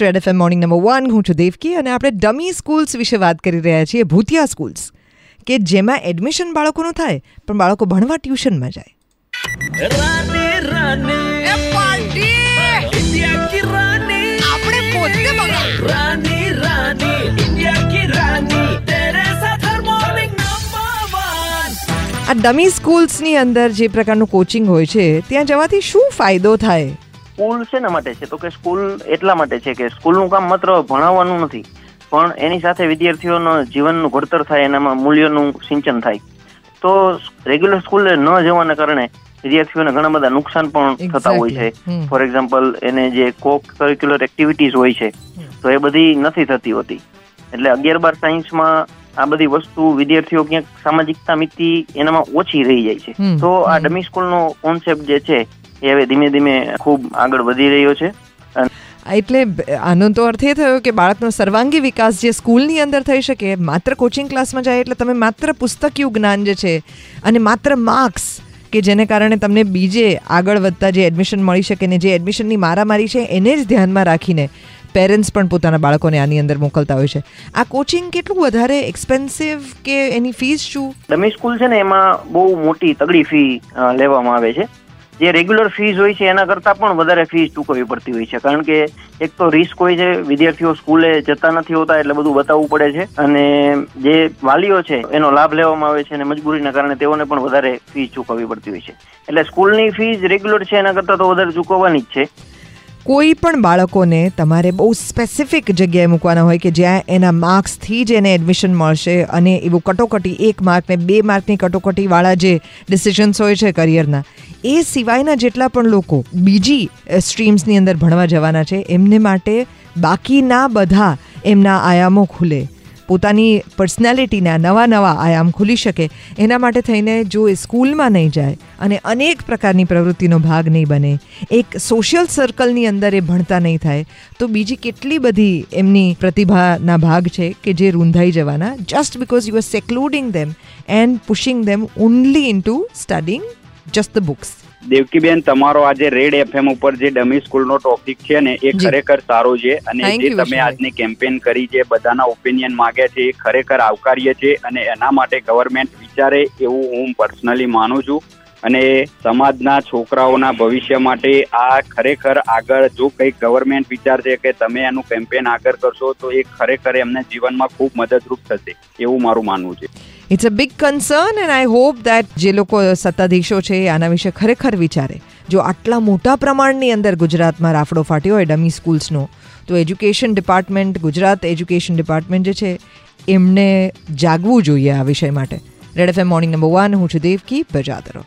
Next red FM morning number one હું છું દેવકી અને આપણે ડમી સ્કૂલ્સ વિશે વાત કરી રહ્યા છીએ ભૂતિયા સ્કૂલ્સ કે જેમાં એડમિશન બાળકોનું થાય પણ બાળકો ભણવા ટ્યુશનમાં જાય. આ ડમી સ્કૂલ્સની અંદર જે પ્રકારનું કોચિંગ હોય છે ત્યાં જવાથી શું ફાયદો થાય? સ્કૂલ શેના માટે છે? તો કે સ્કૂલ એટલા માટે છે કે સ્કૂલનું કામ માત્ર ભણાવવાનું નથી પણ એની સાથે વિદ્યાર્થીઓનું જીવનનું ઘડતર થાય એનામાં મૂલ્યોનું સિંચન થાય. તો રેગ્યુલર સ્કૂલે ન જવાના કારણે વિદ્યાર્થીઓને ઘણા બધા નુકસાન પણ થતા હોય છે. ફોર એક્ઝામ્પલ એને જે કો કરિક્યુલર એક્ટિવિટીઝ હોય છે તો એ બધી નથી થતી હોતી. એટલે અગિયાર બાર સાયન્સમાં આ બધી વસ્તુ વિદ્યાર્થીઓ ક્યાંક સામાજિકતા મિતિ એનામાં ઓછી રહી જાય છે. તો આ. ડમી સ્કૂલનો કોન્સેપ્ટ જે છે એ હવે ધીમે ધીમે ખૂબ આગળ વધી રહ્યો છે. એટલે આનો તો અર્થ એ થયો કે બાળકનો સર્વાંગી વિકાસ જે સ્કૂલની અંદર થઈ શકે માત્ર કોચિંગ ક્લાસમાં જાય એટલે તમે માત્ર પુસ્તકીય જ્ઞાન જે છે અને માત્ર માર્ક્સ કે જેને કારણે તમને બીજે આગળ વધતા જે એડમિશન મળી શકે ને જે એડમિશનની મારામારી છે એને જ ધ્યાનમાં રાખીને પેરેન્ટ્સ પણ પોતાના બાળકોને આની અંદર મોકલતા હોય છે. આ કોચિંગ કેટલું વધારે એક્સપેન્સિવ કે એની ફીસ શું? ડમી સ્કૂલ છે ને એમાં બહુ મોટી તગડી ફી લેવામાં આવે છે. જે રેગ્યુલર ફીઝ હોય છે, એના કરતાં પણ વધારે ફીઝ ચૂકવવી પડતી હોય છે. કારણ કે એક તો રિસ્ક હોય છે, વિદ્યાર્થીઓ સ્કૂલે જતા નથી હોતા, એટલે બધું બતાવવું પડે છે. અને જે વાલીઓ છે, એનો લાભ લેવામાં આવે છે અને મજબૂરીના કારણે તેઓને પણ વધારે ફીઝ ચૂકવવી પડતી હોય છે. એટલે સ્કૂલની ફીઝ રેગ્યુલર છે, એના કરતાં તો વધારે ચૂકવવાની જ છે. કોઈ પણ બાળકોને તમારે બહુ સ્પેસિફિક જગ્યાએ મૂકવાના હોય કે જ્યાં એના માર્ક્સથી જ એને એડમિશન મળશે અને એવું કટોકટી એક માર્ક ને બે માર્કની કટોકટીવાળા જે ડિસિઝન્સ હોય છે કરિયરના એ સિવાયના જેટલા પણ લોકો બીજી સ્ટ્રીમ્સની અંદર ભણવા જવાના છે, એમને માટે બાકીના બધા એમના આયામો ખુલે. પોતાની પર્સનાલિટીના નવા નવા આયામ ખુલી શકે, એના માટે થઈને જો એ સ્કૂલમાં નહીં જાય અને અનેક પ્રકારની પ્રવૃત્તિનો ભાગ નહીં બને, એક સોશિયલ સર્કલની અંદર એ ભણતા નહીં થાય, તો બીજી કેટલી બધી એમની પ્રતિભાના ભાગ છે કે જે રૂંધાઈ જવાના just because you are secluding them and pushing them only into studying just the books દેવકીબેન તમારો આજે રેડ એફએમ ઉપર જે ડમી સ્કૂલનો ટોપિક છે ને એ ખરેખર સારો છે અને જે તમે આજની કેમ્પેન કરી છે બધાના ઓપિનિયન માંગ્યા છે એ ખરેખર આવકાર્ય છે અને એના માટે ગવર્મેન્ટ વિચારે એવું હું પર્સનલી માનું છું. અને સમાજના છોકરાઓના ભવિષ્ય માટે આ ખરેખર આગળ જો કંઈક ગવર્મેન્ટ વિચારશે કે તમે એનું કેમ્પેન આગળ કરશો તો એ ખરેખર એમને જીવનમાં ખૂબ મદદરૂપ થશે એવું મારું માનવું છે. It's a big concern and I hope that જે લોકો સત્તાધીશો છે આના વિશે ખરેખર વિચારે. જો આટલા મોટા પ્રમાણની અંદર ગુજરાતમાં રાફડો ફાટ્યો હોય ડમી સ્કૂલ્સનો, તો education department, Gujarat education department જે છે, એમને જાગવું જોઈએ આ વિષય માટે. Red F M morning number one હું છું દેવકી બજાતરો